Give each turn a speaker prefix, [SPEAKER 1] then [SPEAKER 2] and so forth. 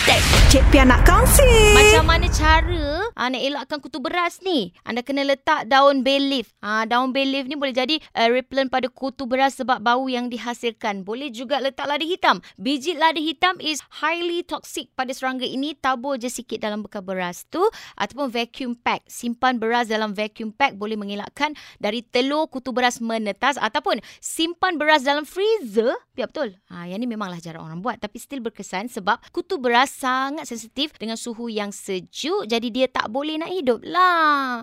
[SPEAKER 1] Hashtag Cik Pia nak kongsi.
[SPEAKER 2] Macam mana cara uh, nak elakkan kutu beras ni? Anda kena letak daun bay leaf. Uh, daun bay leaf ni boleh jadi uh, repellent pada kutu beras sebab bau yang dihasilkan. Boleh juga letak lada hitam. Biji lada hitam is highly toxic pada serangga ini. Tabur je sikit dalam bekal beras tu ataupun vacuum pack. Simpan beras dalam vacuum pack boleh mengelakkan dari telur kutu beras menetas ataupun simpan beras dalam freezer. Ya betul. Ha, yang ni memanglah jarang orang buat tapi still berkesan sebab kutu beras sangat sensitif dengan suhu yang sejuk jadi dia tak boleh nak hidup lah.